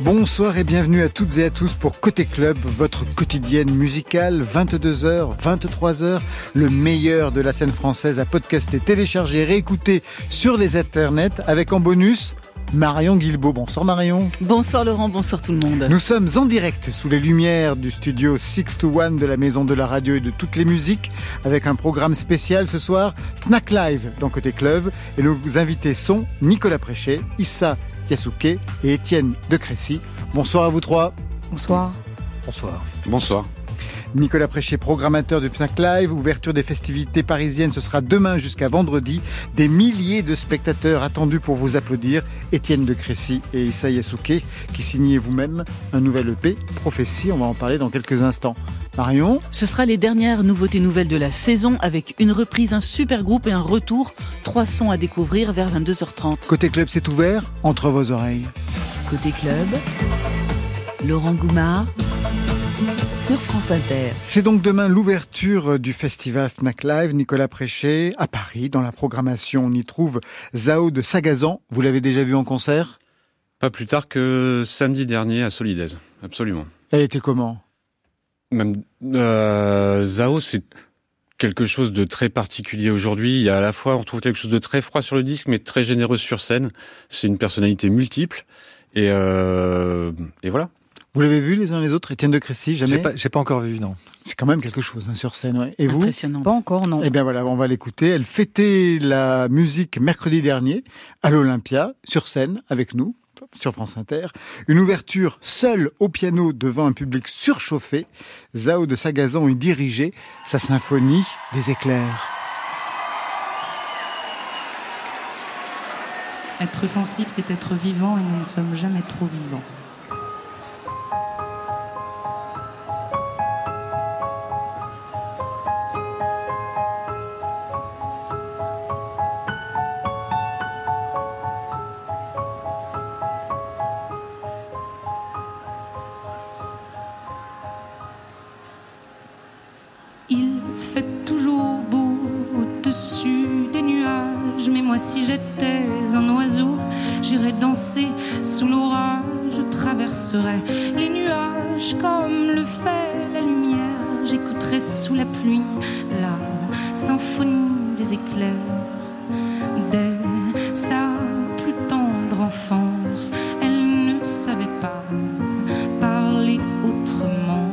Bonsoir et bienvenue à toutes et à tous pour Côté Club, votre quotidienne musicale, 22h, 23h, le meilleur de la scène française à podcaster, télécharger, réécouter sur les internets avec en bonus Marion Guilbeault. Bonsoir Marion. Bonsoir Laurent, bonsoir tout le monde. Nous sommes en direct sous les lumières du studio 6 to 1 de la Maison de la Radio et de toutes les musiques avec un programme spécial ce soir, Fnac Live dans Côté Club. Et nos invités sont Nicolas Préchet, Issa Yasuke et Étienne de Crécy. Bonsoir à vous trois. Bonsoir. Bonsoir. Bonsoir. Nicolas Préchet, programmateur du Fnac Live, ouverture des festivités parisiennes, ce sera demain jusqu'à vendredi. Des milliers de spectateurs attendus pour vous applaudir. Étienne de Crécy et Issa Yasuke, qui signez vous-même un nouvel EP, Prophétie, on va en parler dans quelques instants. Marion Ce sera les dernières nouveautés nouvelles de la saison avec une reprise, un super groupe et un retour. Trois sons à découvrir vers 22h30. Côté club, c'est ouvert entre vos oreilles. Côté club, Laurent Goumard sur France Inter. C'est donc demain l'ouverture du festival Fnac Live. Nicolas Préchet, à Paris, dans la programmation, on y trouve Zao de Sagazan. Vous l'avez déjà vu en concert? Pas plus tard que samedi dernier à Solidez. Absolument. Elle était comment? Même euh, Zao, c'est quelque chose de très particulier aujourd'hui. Il y a à la fois, on trouve quelque chose de très froid sur le disque, mais très généreux sur scène. C'est une personnalité multiple. Et, euh, et voilà. Vous l'avez vu les uns les autres Étienne de Crécy, jamais J'ai pas, encore vu, non. C'est quand même quelque chose hein, sur scène. ouais. Et vous Impressionnant. Pas encore, non. Eh bien voilà, on va l'écouter. Elle fêtait la musique mercredi dernier à l'Olympia, sur scène, avec nous, sur France Inter. Une ouverture seule au piano devant un public surchauffé. Zao de Sagazan y dirigeait sa symphonie des éclairs. Être sensible, c'est être vivant et nous ne sommes jamais trop vivants. Moi si j'étais un oiseau, j'irais danser sous l'orage, je traverserais les nuages comme le fait la lumière, j'écouterais sous la pluie la symphonie des éclairs. Dès sa plus tendre enfance, elle ne savait pas parler autrement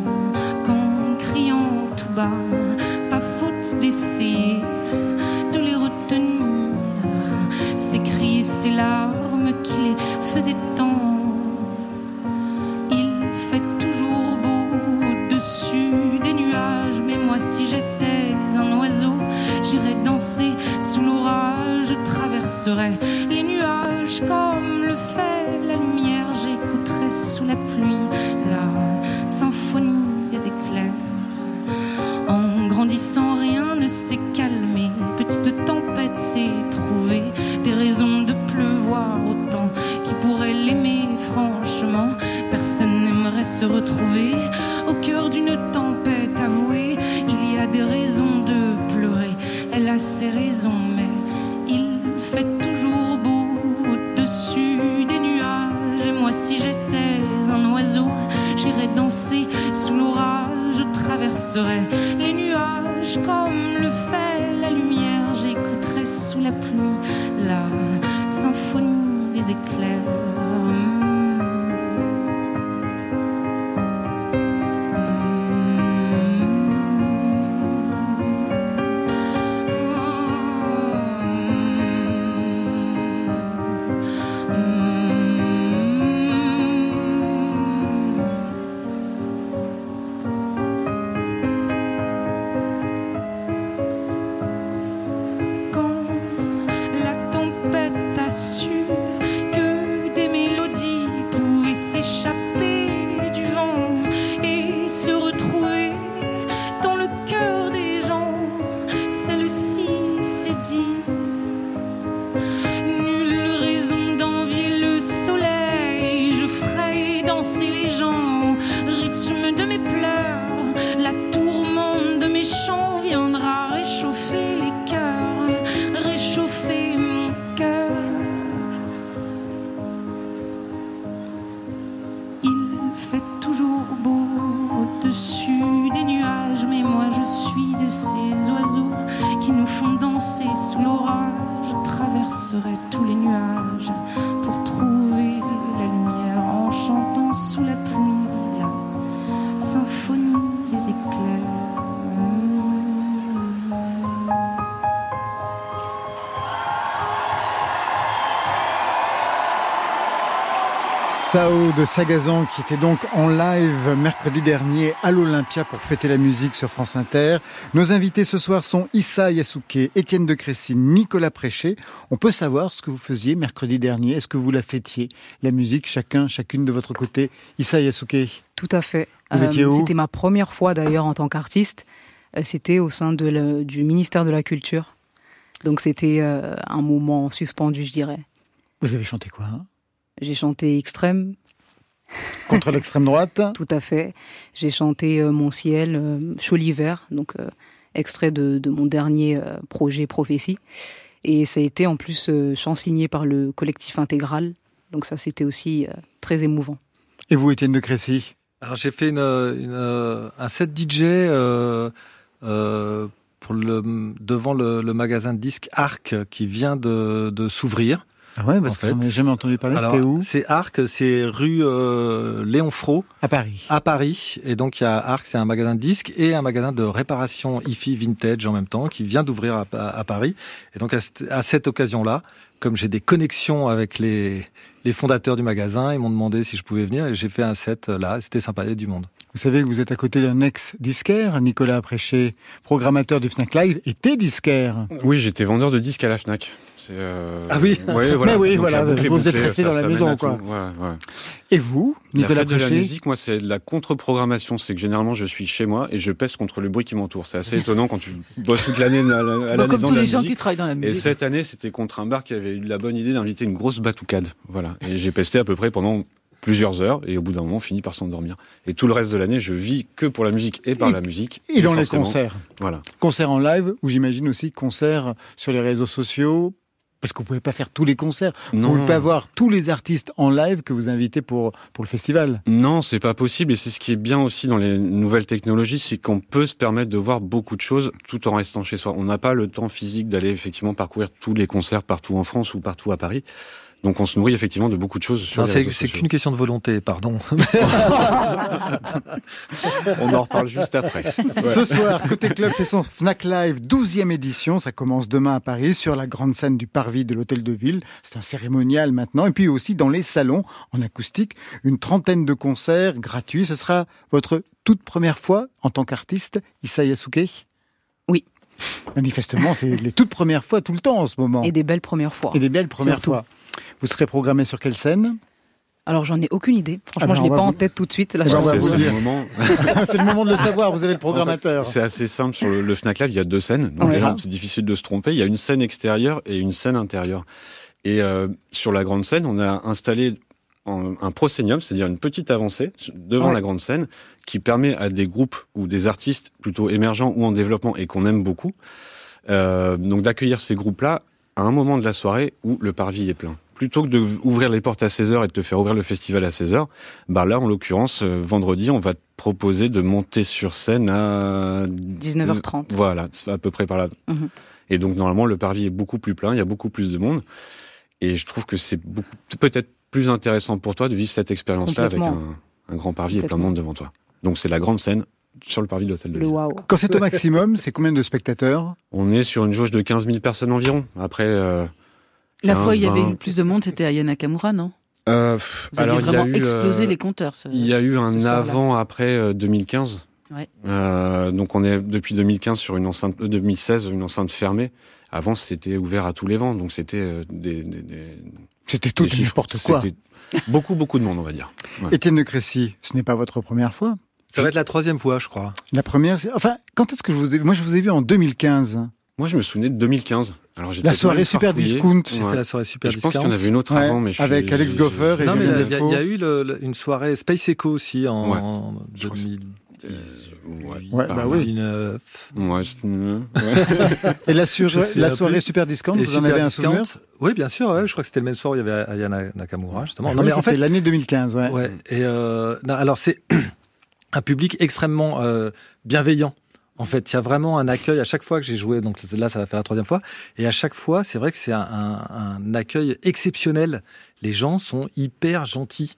qu'en criant tout bas. Pas faute d'essayer larmes qui les faisaient tant. Il fait toujours beau au-dessus des nuages, mais moi si j'étais un oiseau, j'irais danser sous l'orage, je traverserais les nuages comme le fait la lumière, se retrouver tous les nuages Sao de Sagazan qui était donc en live mercredi dernier à l'Olympia pour fêter la musique sur France Inter. Nos invités ce soir sont Issa Yasuke, Étienne de Crécy, Nicolas Préché. On peut savoir ce que vous faisiez mercredi dernier. Est-ce que vous la fêtiez La musique, chacun, chacune de votre côté? Issa Yasuke. Tout à fait. Vous étiez où? C'était ma première fois d'ailleurs en tant qu'artiste. Euh, C'était au sein de le- du ministère de la Culture. Donc c'était euh, un moment suspendu, je dirais. Vous avez chanté quoi hein? J'ai chanté Extrême, Contre l'extrême droite tout à fait. J'ai chanté euh, Mon ciel, euh, Chaud l'hiver, donc euh, extrait de, de mon dernier euh, projet Prophétie. Et ça a été en plus euh, chant signé par le collectif intégral. Donc ça, c'était aussi euh, très émouvant. Et vous, Étienne de Crécy? Alors j'ai fait une, une, euh, un set DJ euh, euh, pour le, devant le, le magasin de disques Arc qui vient de, de s'ouvrir. Ah ouais, parce En fait. que j'en ai jamais entendu parler. C'était où? c'est Arc, c'est rue euh, Léon Fro À Paris. à Paris. Et donc il y a Arc, c'est un magasin de disques et un magasin de réparation hi-fi vintage en même temps qui vient d'ouvrir à, à- à Paris. Et donc à, cette- à cette occasion-là, comme j'ai des connexions avec les, les fondateurs du magasin, ils m'ont demandé si je pouvais venir et j'ai fait un set euh, là. C'était sympa, il y avait du monde. Vous savez que vous êtes à côté d'un ex-disquaire, Nicolas Apréché, programmateur du Fnac Live, était disquaire. Oui, j'étais vendeur de disques à la Fnac. C'est, euh, Ah oui. ouais, voilà. Mais oui, Donc, voilà, la vous êtes resté dans la maison, quoi. Ouais, ouais. Et vous, La Nicolas fête de la musique, moi, c'est de la contre-programmation. C'est que généralement, je suis chez moi et je pèse contre le bruit qui m'entoure. C'est assez étonnant quand tu bosses toute l'année à la- à l'année comme dans tous la les gens qui travaillent dans la Et musique. cette année, c'était contre un bar qui avait eu la bonne idée d'inviter une grosse batoucade. Voilà. Et j'ai pesté à peu près pendant plusieurs heures et au bout d'un moment, on finit par s'endormir. Et tout le reste de l'année, je vis que pour la musique et par Et- la musique. Et dans les concerts. Voilà. Concerts en live, ou j'imagine aussi concerts sur les réseaux sociaux, parce que vous pouvez pas faire tous les concerts. Vous Non. pouvez pas avoir tous les artistes en live que vous invitez pour, pour le festival. Non, c'est pas possible et c'est ce qui est bien aussi dans les nouvelles technologies, c'est qu'on peut se permettre de voir beaucoup de choses tout en restant chez soi. On n'a pas le temps physique d'aller effectivement parcourir tous les concerts partout en France ou partout à Paris. Donc on se nourrit effectivement de beaucoup de choses sur Non, les c'est réseaux c'est sociaux. qu'une question de volonté, pardon. On en reparle juste après. Ce soir, Côté Club fait son Fnac Live 12e édition. Ça commence demain à Paris sur la grande scène du Parvis de l'Hôtel de Ville. C'est un cérémonial maintenant. Et puis aussi dans les salons en acoustique, une trentaine de concerts gratuits. Ce sera votre toute première fois en tant qu'artiste, Issa Yasuke Oui. Manifestement, c'est les toutes premières fois tout le temps en ce moment. Et des belles premières fois. Et des belles premières Surtout. fois. Vous serez programmé sur quelle scène? Alors j'en ai aucune idée. Franchement, Ah ben, je on l'ai pas vous- en tête tout de suite. Là, Eh ben, C'est vous c'est dire. le moment. C'est le moment de le savoir, vous avez le programmateur. En fait, C'est assez simple sur le, le Fnac Live. Il y a deux scènes. Donc Ouais. déjà, c'est difficile de se tromper. Il y a une scène extérieure et une scène intérieure. Et euh, sur la grande scène, on a installé un, un proscenium, c'est-à-dire une petite avancée devant Ouais. la grande scène, qui permet à des groupes ou des artistes plutôt émergents ou en développement et qu'on aime beaucoup, euh, donc d'accueillir ces groupes-là à un moment de la soirée où le parvis est plein. Plutôt que de ouvrir les portes à 16h et de te faire ouvrir le festival à 16h, bah là, en l'occurrence, euh, vendredi, on va te proposer de monter sur scène à 19h30. Voilà, c'est à peu près par là. Mhm. Et donc, normalement, le parvis est beaucoup plus plein, il y a beaucoup plus de monde. Et je trouve que c'est peut-être plus intéressant pour toi de vivre cette expérience-là avec un, un grand parvis et plein de monde devant toi. Donc, c'est la grande scène sur le parvis de l'hôtel de Le ville. Quand c'est au maximum, c'est combien de spectateurs? On est sur une jauge de 15 000 personnes environ. Après, euh, La 15, fois où il y avait 20. eu le plus de monde, c'était à Yanakamura, non? Euh, pff, Vous avez alors il y a vraiment eu, explosé euh, les compteurs. ce- Il y a eu un avant après euh, 2015. Ouais. Euh, donc on est depuis 2015 sur une enceinte euh, 2016 une enceinte fermée. Avant c'était ouvert à tous les vents, donc c'était euh, des, des, des, C'était tout n'importe quoi. C'était beaucoup beaucoup de monde on va dire. Étienne de Crécy, ce n'est pas votre première fois. Ça va être la troisième fois, je crois. La première, c'est... Enfin, quand est-ce que je vous ai vu? Moi, je vous ai vu en 2015 Moi, je me souvenais de 2015. Alors, la soirée super discount. J'ai fait la soirée super Je pense qu'il y en avait une autre avant, mais je avec Alex Goffer et non, mais il y, y, a eu le, une soirée Space Echo aussi en, ouais. 2000. Euh, ouais, ouais bah oui. Ouais, et la, sur, la soirée plus. super discount, vous en avez un souvenir Oui, bien sûr. Ouais, je crois que c'était le même soir où il y avait Ayana Nakamura justement. Ah, non, oui, mais en fait, l'année 2015. Ouais. ouais et euh, non, alors c'est un public extrêmement euh, bienveillant. En fait, il y a vraiment un accueil à chaque fois que j'ai joué. Donc là, ça va faire la troisième fois. Et à chaque fois, c'est vrai que c'est un, un, un, accueil exceptionnel. Les gens sont hyper gentils.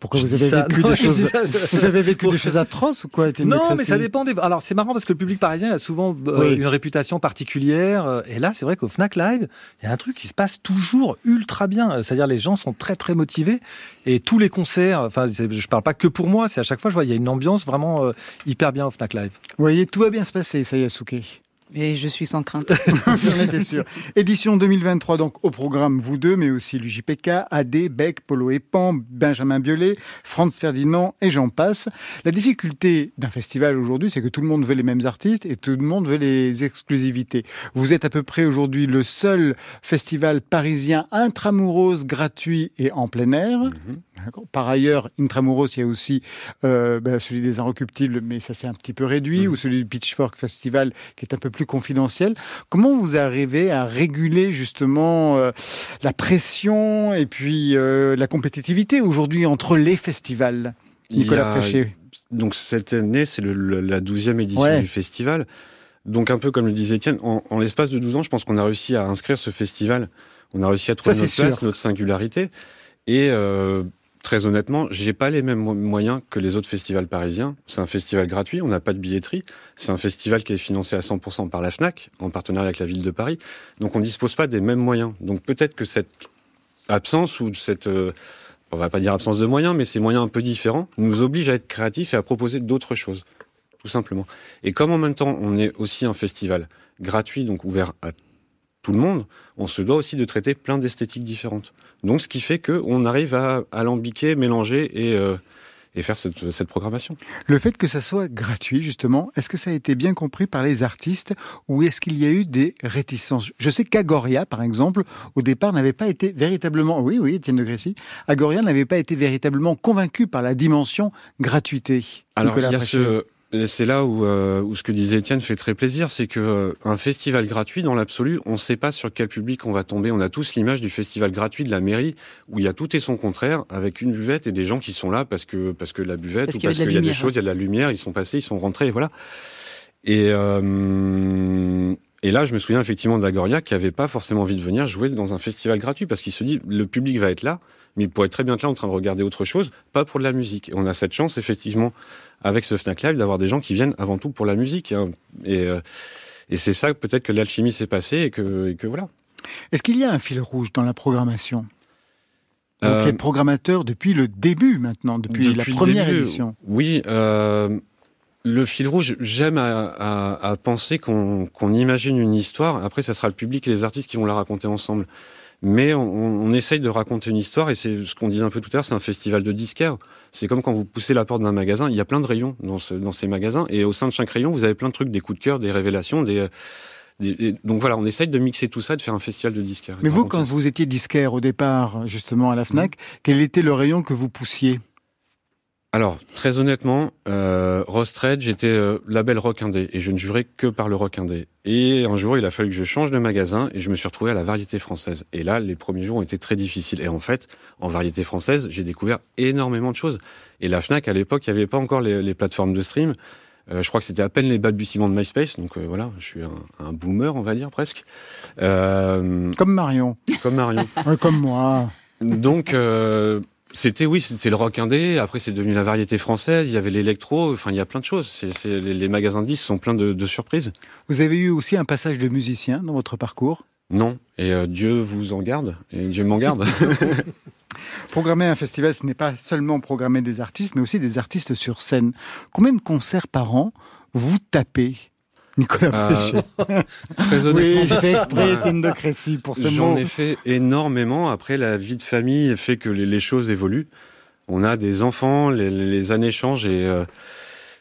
Pourquoi vous avez, vécu non, des choses, ça, je... vous avez vécu des choses atroces ou quoi Non, mais ça dépend des. Alors c'est marrant parce que le public parisien a souvent euh, oui. une réputation particulière. Euh, et là, c'est vrai qu'au Fnac Live, il y a un truc qui se passe toujours ultra bien. C'est-à-dire les gens sont très très motivés et tous les concerts. Enfin, je parle pas que pour moi. C'est à chaque fois, je vois, il y a une ambiance vraiment euh, hyper bien au Fnac Live. Vous voyez, tout va bien se passer, Sayasuke. Et je suis sans crainte. J'en étais sûr. Édition 2023, donc au programme, vous deux, mais aussi l'UJPK, AD, Beck, Polo et Pan, Benjamin Biolay, Franz Ferdinand et j'en passe. La difficulté d'un festival aujourd'hui, c'est que tout le monde veut les mêmes artistes et tout le monde veut les exclusivités. Vous êtes à peu près aujourd'hui le seul festival parisien intramuros, gratuit et en plein air. Mm -hmm. Par ailleurs, Intramuros, il y a aussi euh, ben, celui des Inrecuptibles, mais ça s'est un petit peu réduit, mmh. ou celui du Pitchfork Festival, qui est un peu plus confidentiel. Comment vous arrivez à réguler justement euh, la pression et puis euh, la compétitivité aujourd'hui entre les festivals Nicolas a... Préchet Donc cette année, c'est la douzième édition ouais. du festival. Donc un peu comme le disait Étienne, en, en l'espace de 12 ans, je pense qu'on a réussi à inscrire ce festival. On a réussi à trouver ça, notre sûr. place, notre singularité. Et euh, très honnêtement, j'ai pas les mêmes moyens que les autres festivals parisiens. C'est un festival gratuit, on n'a pas de billetterie. C'est un festival qui est financé à 100% par la FNAC, en partenariat avec la ville de Paris. Donc on dispose pas des mêmes moyens. Donc peut-être que cette absence ou cette, euh, on va pas dire absence de moyens, mais ces moyens un peu différents, nous oblige à être créatifs et à proposer d'autres choses. Tout simplement. Et comme en même temps, on est aussi un festival gratuit, donc ouvert à tout le monde, on se doit aussi de traiter plein d'esthétiques différentes. Donc, ce qui fait qu'on arrive à alambiquer, mélanger et, euh, et faire cette, cette, programmation. Le fait que ça soit gratuit, justement, est-ce que ça a été bien compris par les artistes ou est-ce qu'il y a eu des réticences? Je sais qu'Agoria, par exemple, au départ, n'avait pas été véritablement... Oui, oui, Étienne de Grécy. Agoria n'avait pas été véritablement convaincu par la dimension gratuité. Alors, Nicolas il y a ce c'est là où, euh, où, ce que disait Étienne fait très plaisir, c'est que euh, un festival gratuit, dans l'absolu, on ne sait pas sur quel public on va tomber. On a tous l'image du festival gratuit de la mairie, où il y a tout et son contraire, avec une buvette et des gens qui sont là parce que parce que la buvette parce ou parce qu'il y, y, a des choses, il y a de la lumière, ils sont passés, ils sont rentrés, et voilà. Et euh, et là, je me souviens effectivement d'Agoria qui avait pas forcément envie de venir jouer dans un festival gratuit parce qu'il se dit le public va être là, mais il pourrait très bien être là en train de regarder autre chose, pas pour de la musique. Et on a cette chance effectivement avec ce Fnac Live d'avoir des gens qui viennent avant tout pour la musique. Hein. Et, euh, et c'est ça peut-être que l'alchimie s'est passée et que, et que voilà. Est-ce qu'il y a un fil rouge dans la programmation? Donc, euh, les programmateurs depuis le début maintenant, depuis, depuis la première début, édition. Oui, euh, le fil rouge, j'aime à, à, à, penser qu'on qu imagine une histoire. Après, ça sera le public et les artistes qui vont la raconter ensemble. Mais on, on essaye de raconter une histoire et c'est ce qu'on disait un peu tout à l'heure, c'est un festival de disquaires. C'est comme quand vous poussez la porte d'un magasin, il y a plein de rayons dans, ce, dans ces magasins et au sein de chaque rayon, vous avez plein de trucs, des coups de cœur, des révélations, des, des donc voilà, on essaye de mixer tout ça, de faire un festival de disquaires. Mais vous, quand ça. vous étiez disquaire au départ, justement à la Fnac, mmh. quel était le rayon que vous poussiez? Alors, très honnêtement, euh, Rostred, j'étais euh, label rock indé et je ne jurais que par le rock indé. Et un jour, il a fallu que je change de magasin et je me suis retrouvé à la variété française. Et là, les premiers jours ont été très difficiles. Et en fait, en variété française, j'ai découvert énormément de choses. Et la Fnac, à l'époque, il n'y avait pas encore les, les, plateformes de stream. Euh, je crois que c'était à peine les balbutiements de MySpace. Donc euh, voilà, je suis un, un, boomer, on va dire presque. Comme Marion. Comme Marion. comme moi. Donc c'était oui, c'était le rock indé. Après, c'est devenu la variété française. Il y avait l'électro. Enfin, il y a plein de choses. C est, c est, les, magasins de disques sont pleins de, de, surprises. Vous avez eu aussi un passage de musicien dans votre parcours? Non. Et euh, Dieu vous en garde. Et Dieu m'en garde. Programmer un festival, ce n'est pas seulement programmer des artistes, mais aussi des artistes sur scène. Combien de concerts par an vous tapez? Nicolas Péché. Euh, très honnêtement. Oui, j'ai fait exprès, Crécy, pour ce. J'en ai fait énormément. Après, la vie de famille fait que les, les choses évoluent. On a des enfants, les, les années changent et euh,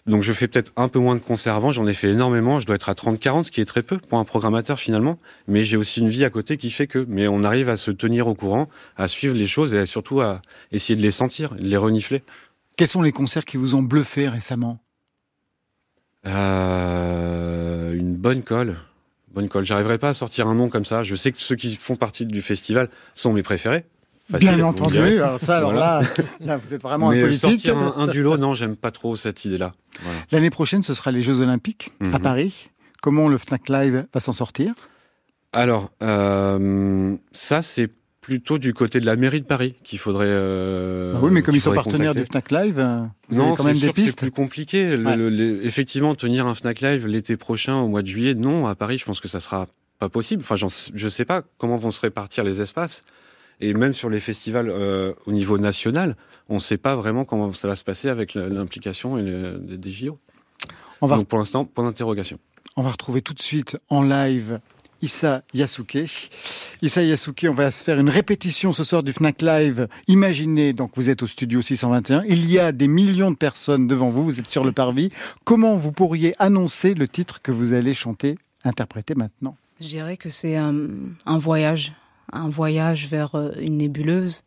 Donc je fais peut-être un peu moins de concerts avant, j'en ai fait énormément, je dois être à 30-40, ce qui est très peu pour un programmateur finalement, mais j'ai aussi une vie à côté qui fait que, mais on arrive à se tenir au courant, à suivre les choses et surtout à essayer de les sentir, de les renifler. Quels sont les concerts qui vous ont bluffé récemment? Euh, Une bonne colle. Bonne colle. J'arriverai pas à sortir un nom comme ça. Je sais que ceux qui font partie du festival sont mes préférés. Bien entendu. Alors ça, alors là, là, vous êtes vraiment Mais un politique. sortir un, un, du lot, non, j'aime pas trop cette idée-là. Voilà. L'année prochaine, ce sera les Jeux Olympiques à Paris. Comment le Fnac Live va s'en sortir? Alors, euh, ça, c'est plutôt du côté de la mairie de Paris qu'il faudrait. Euh, ah oui, mais comme ils sont partenaires du Fnac Live, vous non, avez quand même sûr des pistes. C'est plus compliqué. Le, ouais. le, le, effectivement, tenir un Fnac Live l'été prochain, au mois de juillet, non. À Paris, je pense que ça sera pas possible. Enfin, je sais pas comment vont se répartir les espaces. Et même sur les festivals euh, au niveau national, on ne sait pas vraiment comment ça va se passer avec l'implication des, des JO. On va Donc pour l'instant, point d'interrogation. On va retrouver tout de suite en live Issa Yasuke. Issa Yasuke, on va se faire une répétition ce soir du Fnac Live. Imaginez, donc vous êtes au studio 621, il y a des millions de personnes devant vous, vous êtes sur le parvis. Comment vous pourriez annoncer le titre que vous allez chanter, interpréter maintenant? Je dirais que c'est un, un voyage un voyage vers une nébuleuse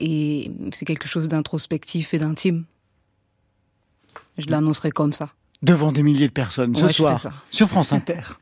et c'est quelque chose d'introspectif et d'intime. Je l'annoncerai comme ça. Devant des milliers de personnes ce soir sur France Inter.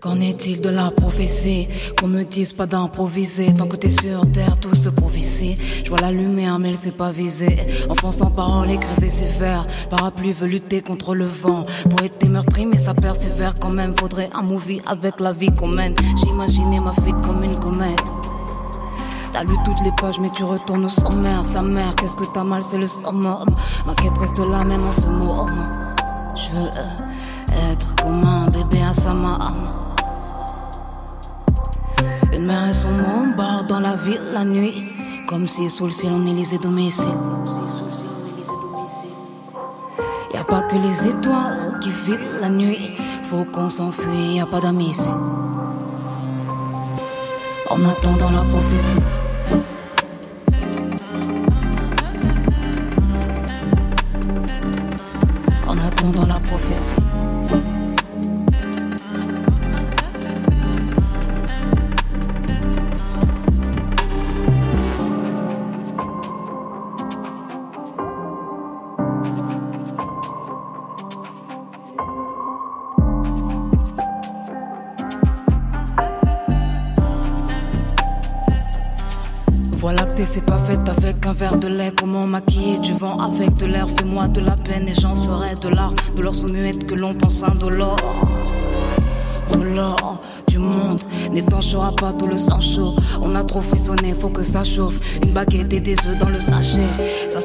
Qu'en est-il de la prophétie Qu'on me dise pas d'improviser Tant que t'es sur terre, tout se prophétie. Je vois la lumière mais elle s'est pas visée. Enfant sans parole, écrivez ses vers. Parapluie veut lutter contre le vent. Poète est meurtri mais ça persévère quand même. Faudrait un movie avec la vie qu'on mène. J'ai imaginé ma fuite comme une comète. T'as lu toutes les pages mais tu retournes au sommaire. Sa mère, qu'est-ce que t'as mal, c'est le summum. Ma quête reste là même en ce moment Je veux être comme maman une mère et son monde barrent dans la ville la nuit, comme si sous le ciel on élisait domicile. Y a pas que les étoiles qui filent la nuit, faut qu'on s'enfuit, y a pas d'amis. En attendant la prophétie. Fait avec un verre de lait. Comment maquiller du vent avec de l'air Fais-moi de la peine et j'en ferai de l'art. De l'or que l'on pense indolore. De l'or du monde n'étanchera pas tout le sang chaud. On a trop frissonné, faut que ça chauffe. Une baguette et des œufs dans le sachet.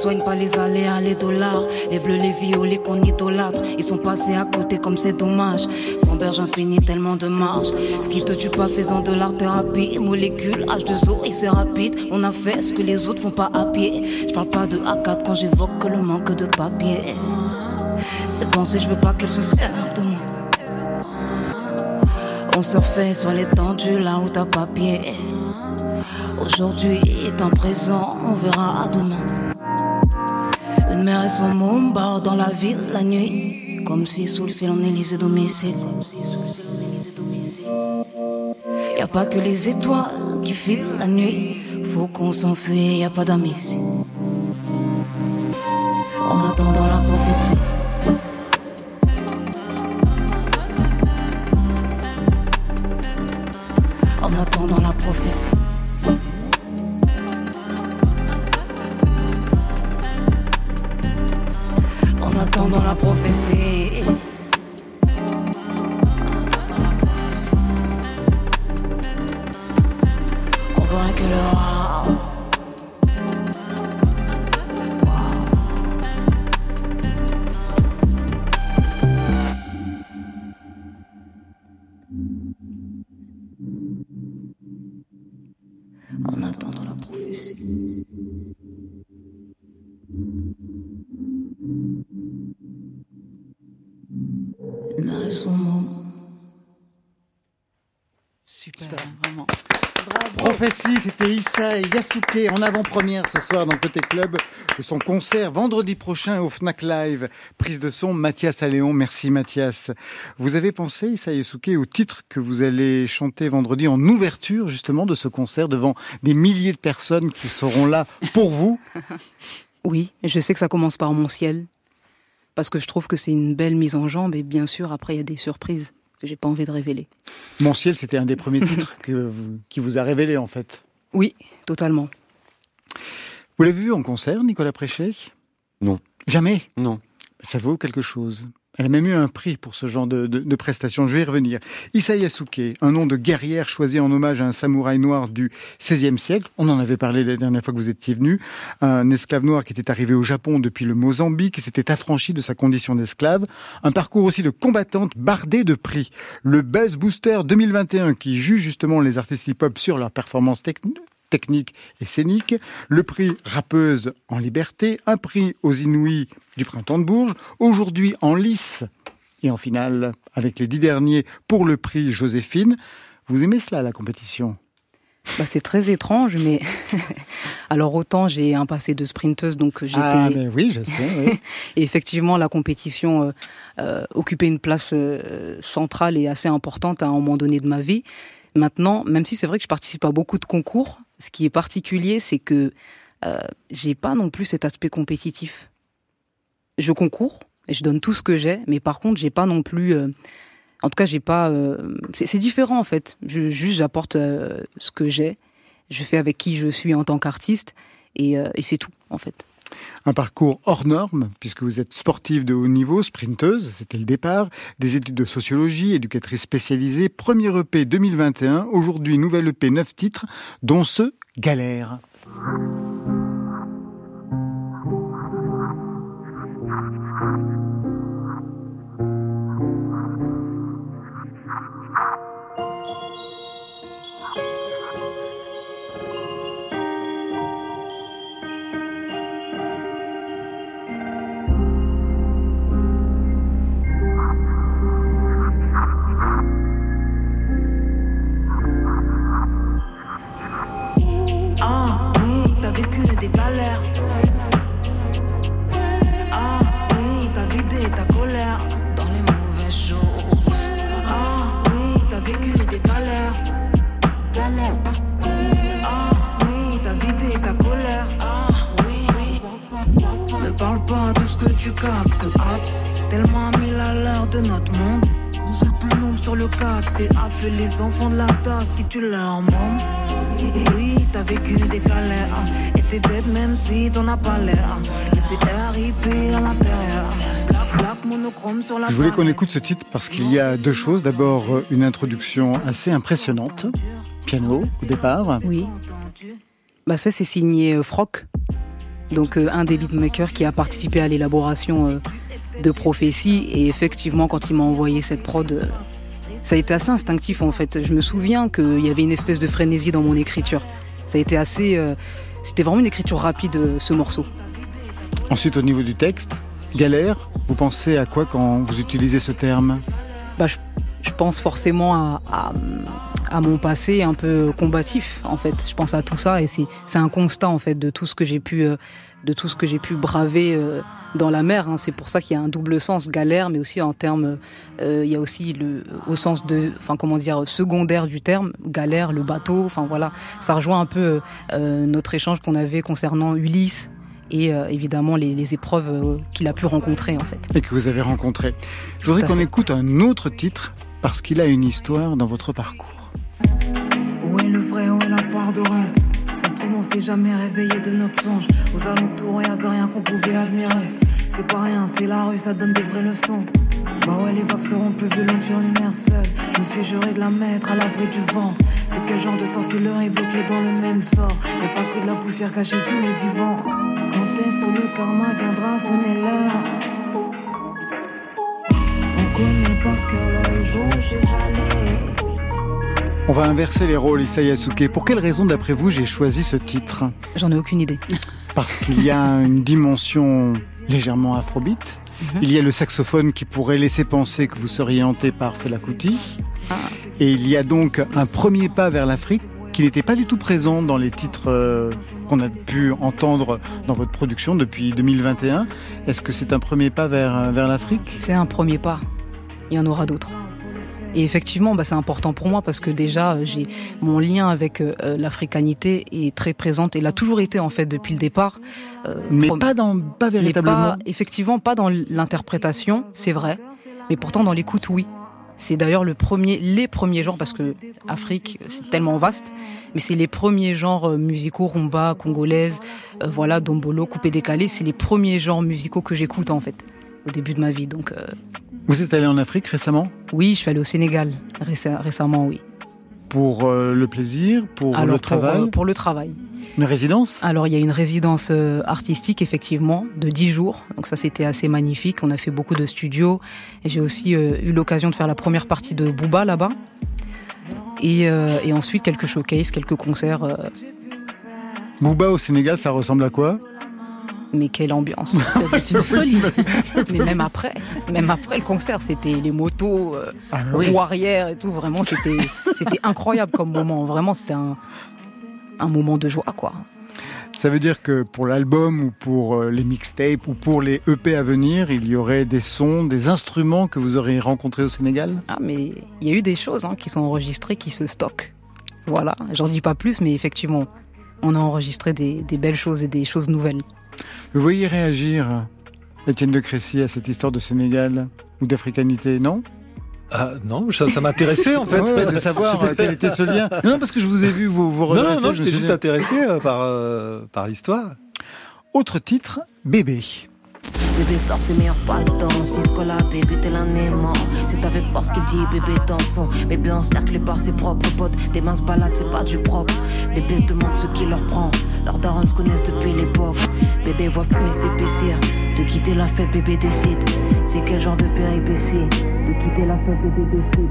Soigne pas les aléas, les dollars. Les bleus, les violets qu'on idolâtre. Ils sont passés à côté comme c'est dommage. Converge infini, tellement de marge. Ce qui te tue pas faisant de l'art thérapie. Molécule, H2O et c'est rapide. On a fait ce que les autres font pas à pied. Je parle pas de A4 quand j'évoque le manque de papier. C'est pensé, je veux pas qu'elle se serve de moi. On surfait sur l'étendue là où t'as papier. Aujourd'hui est un présent, on verra à demain. Mère et son môme barrent dans la ville la nuit. Comme si sous le ciel on élisait domicile. Y a pas que les étoiles qui filent la nuit. Faut qu'on s'enfuit, y a pas d'amis et Yasuke en avant-première ce soir dans Côté Club de son concert vendredi prochain au Fnac Live. Prise de son Mathias Alléon. Merci Mathias. Vous avez pensé, Issa Yasuke, au titre que vous allez chanter vendredi en ouverture justement de ce concert devant des milliers de personnes qui seront là pour vous? Oui, je sais que ça commence par Mon ciel parce que je trouve que c'est une belle mise en jambe et bien sûr après il y a des surprises que j'ai pas envie de révéler. Mon ciel, c'était un des premiers titres que qui vous a révélé en fait. Oui, totalement. Vous l'avez vu en concert, Nicolas Préchet? Non. Jamais? Non. Ça vaut quelque chose? Elle a même eu un prix pour ce genre de, de, de prestations. Je vais y revenir. Issa Yasuke, un nom de guerrière choisi en hommage à un samouraï noir du XVIe siècle. On en avait parlé la dernière fois que vous étiez venu. Un esclave noir qui était arrivé au Japon depuis le Mozambique et s'était affranchi de sa condition d'esclave. Un parcours aussi de combattante bardé de prix. Le Buzz Booster 2021 qui juge justement les artistes hip-hop sur leur performance technique technique et scénique, le prix Rappeuse en liberté, un prix aux Inouïs du Printemps de Bourges, aujourd'hui en lice et en finale avec les dix derniers pour le prix Joséphine. Vous aimez cela, la compétition? Bah, c'est très étrange, mais alors autant j'ai un passé de sprinteuse, donc j'étais. Ah ben oui, je sais. Oui. et effectivement, la compétition euh, euh, occupait une place euh, centrale et assez importante à un moment donné de ma vie. Maintenant, même si c'est vrai que je participe à beaucoup de concours, ce qui est particulier, c'est que euh, j'ai pas non plus cet aspect compétitif. Je concours et je donne tout ce que j'ai, mais par contre, j'ai pas non plus. Euh, en tout cas, j'ai pas. Euh, c'est différent en fait. Je, juste, j'apporte euh, ce que j'ai. Je fais avec qui je suis en tant qu'artiste et, euh, et c'est tout en fait. Un parcours hors norme, puisque vous êtes sportive de haut niveau, sprinteuse, c'était le départ, des études de sociologie, éducatrice spécialisée, premier EP 2021, aujourd'hui nouvelle EP 9 titres, dont ce Galère. Je voulais qu'on écoute ce titre parce qu'il y a deux choses. D'abord, euh, une introduction assez impressionnante, piano au départ. Oui. Bah ça, c'est signé euh, Frock, donc euh, un des beatmakers qui a participé à l'élaboration de Prophétie. Et effectivement, quand il m'a envoyé cette prod, ça a été assez instinctif en fait. Je me souviens qu'il y avait une espèce de frénésie dans mon écriture. Ça a été assez, euh, c'était vraiment une écriture rapide euh, ce morceau. Ensuite, au niveau du texte, galère, vous pensez à quoi quand vous utilisez ce terme? Bah je, je pense forcément à, à, à mon passé un peu combatif en fait. Je pense à tout ça et c'est un constat en fait de tout ce que j'ai pu euh, de tout ce que j'ai pu braver dans la mer. hein. C'est pour ça qu'il y a un double sens galère, mais aussi en termes, euh, il y a aussi le au sens de, enfin comment dire secondaire du terme galère, le bateau. Enfin voilà, ça rejoint un peu euh, notre échange qu'on avait concernant Ulysse et euh, évidemment les, les épreuves euh, qu'il a pu rencontrer en fait. et que vous avez rencontré. Je voudrais qu'on écoute un autre titre parce qu'il a une histoire dans votre parcours. Où est le vrai, où est la part de rêve? On s'est jamais réveillé de notre songe. Aux alentours, y avait rien qu'on pouvait admirer. C'est pas rien, c'est la rue, ça donne des vraies leçons. Bah ouais, les vagues seront plus violentes sur une mer seule. Je me suis juré de la mettre à l'abri du vent. C'est quel genre de sorcellerie bloquée dans le même sort? Y'a pas que de la poussière cachée sous les divans. Quand est-ce que le karma viendra sonner l'heure On connaît par cœur l'horizon, on sait jamais. On va inverser les rôles, Issa Yasuke. Pour quelle raison, d'après vous, j'ai choisi ce titre J'en ai aucune idée. Parce qu'il y a une dimension légèrement afrobeat Mhm. Il y a le saxophone qui pourrait laisser penser que vous seriez hanté par Fela Kuti. Ah. Et il y a donc un premier pas vers l'Afrique qui n'était pas du tout présent dans les titres euh, qu'on a pu entendre dans votre production depuis 2021. Est-ce que c'est un premier pas vers, vers l'Afrique? C'est un premier pas. Il y en aura d'autres. Et effectivement, bah, c'est important pour moi parce que déjà, j'ai mon lien avec euh, l'africanité est très présente et l'a toujours été en fait depuis le départ. Euh, mais pas dans, pas véritablement. effectivement, pas dans l'interprétation, c'est vrai, mais pourtant dans l'écoute, oui. C'est d'ailleurs le premier, les premiers genres parce que Afrique c'est tellement vaste, mais c'est les premiers genres euh, musicaux rumba, congolaise, voilà, dombolo, coupé décalé. C'est les premiers genres musicaux que j'écoute en fait au début de ma vie. Donc vous êtes allé en Afrique récemment? Oui, je suis allé au Sénégal récemment, oui. Pour euh, le plaisir, pour le travail pour, euh, pour, le travail. Une résidence? Alors il y a une résidence euh, artistique effectivement de 10 jours, donc ça c'était assez magnifique. On a fait beaucoup de studios et j'ai aussi eu l'occasion de faire la première partie de Booba là-bas. Et, et, ensuite quelques showcases, quelques concerts. Booba au Sénégal, ça ressemble à quoi? Mais quelle ambiance C'était une folie. mais même après, même après le concert, c'était les motos, euh, ah et tout. Vraiment, c'était c'était incroyable comme moment. Vraiment, c'était un, un moment de joie, quoi. Ça veut dire que pour l'album ou pour euh, les mixtapes ou pour les EP à venir, il y aurait des sons, des instruments que vous auriez rencontrés au Sénégal? Ah, mais il y a eu des choses hein, qui sont enregistrées, qui se stockent. Voilà, j'en dis pas plus, mais effectivement, on a enregistré des, des belles choses et des choses nouvelles. Vous voyez réagir, Étienne de Crécy, à cette histoire de Sénégal ou d'africanité, non? Ah, non, ça, m'intéressait en fait de savoir quel était ce lien. Non, parce que je vous ai vu vous vous redresser. Non, non, j'étais juste intéressé euh, par euh, par l'histoire. Autre titre, bébé. Bébé sort ses meilleurs patins, si ce là, bébé t'es un aimant. C'est avec force qu'il dit bébé dans son. Bébé encerclé par ses propres potes, des mains se baladent, c'est pas du propre. Bébé se demande ce qui leur prend, leurs darons se connaissent depuis l'époque. Bébé voit fumer s'épaissir, de quitter la fête, bébé décide. C'est quel genre de péripétie, de quitter la fête, bébé décide.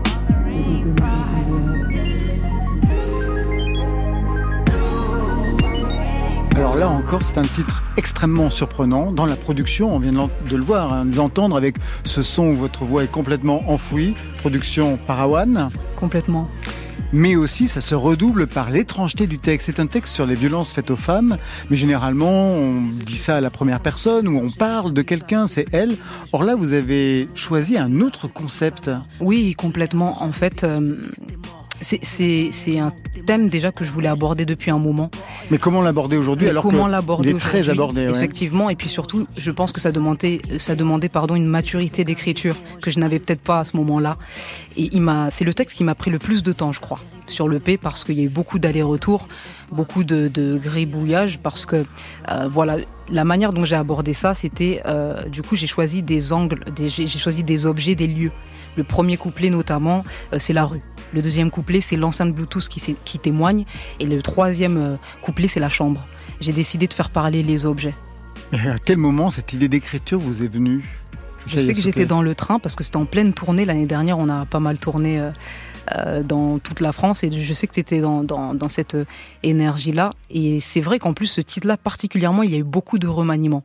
Alors là encore, c'est un titre extrêmement surprenant. Dans la production, on vient de le voir, hein, de l'entendre avec ce son où votre voix est complètement enfouie. Production Parawan. Complètement. Mais aussi, ça se redouble par l'étrangeté du texte. C'est un texte sur les violences faites aux femmes, mais généralement, on dit ça à la première personne, ou on parle de quelqu'un, c'est elle. Or là, vous avez choisi un autre concept. Oui, complètement. En fait, euh, c'est un thème déjà que je voulais aborder depuis un moment. Mais comment l'aborder aujourd'hui alors comment l'aborder est très abordé Effectivement, et puis surtout, je pense que ça demandait, ça demandait pardon une maturité d'écriture que je n'avais peut-être pas à ce moment-là. Et il m'a, c'est le texte qui m'a pris le plus de temps, je crois, sur le P parce qu'il y a eu beaucoup d'allers-retours, beaucoup de, de gribouillage parce que euh, voilà, la manière dont j'ai abordé ça, c'était euh, du coup j'ai choisi des angles, j'ai choisi des objets, des lieux. Le premier couplet notamment, euh, c'est la rue. Le deuxième couplet, c'est l'enceinte Bluetooth qui, qui témoigne. Et le troisième euh, couplet, c'est la chambre. J'ai décidé de faire parler les objets. Et à quel moment cette idée d'écriture vous est venue? Je sais que j'étais dans le train parce que c'était en pleine tournée. L'année dernière, on a pas mal tourné euh, dans toute la France et je sais que tu étais dans, dans, dans cette énergie-là. Et c'est vrai qu'en plus, ce titre-là, particulièrement, il y a eu beaucoup de remaniements.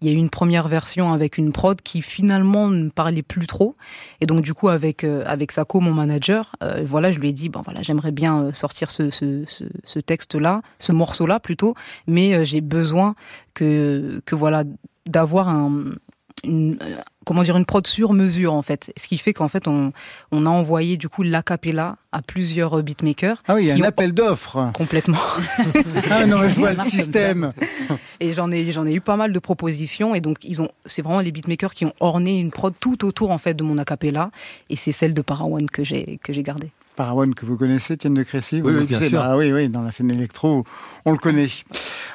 Il y a eu une première version avec une prod qui finalement ne parlait plus trop. Et donc du coup avec euh, avec Sako, mon manager, euh, voilà, je lui ai dit bon voilà, j'aimerais bien euh, sortir ce ce, ce, ce texte-là, ce morceau-là plutôt, mais j'ai besoin que que voilà d'avoir un une, comment dire une prod sur mesure en fait. Ce qui fait qu'en fait on, on a envoyé du coup l'acapella à plusieurs beatmakers. Ah oui, il y a un appel d'offres. Complètement. ah non, je vois le système. Et j'en ai j'en ai eu pas mal de propositions et donc ils ont c'est vraiment les beatmakers qui ont orné une prod tout autour en fait de mon acapella et c'est celle de Parawan que j'ai que j'ai gardée. Parawan que vous connaissez, Tienne de Crécy Oui, oui bien sûr. Ah oui, oui, dans la scène électro, on le connaît.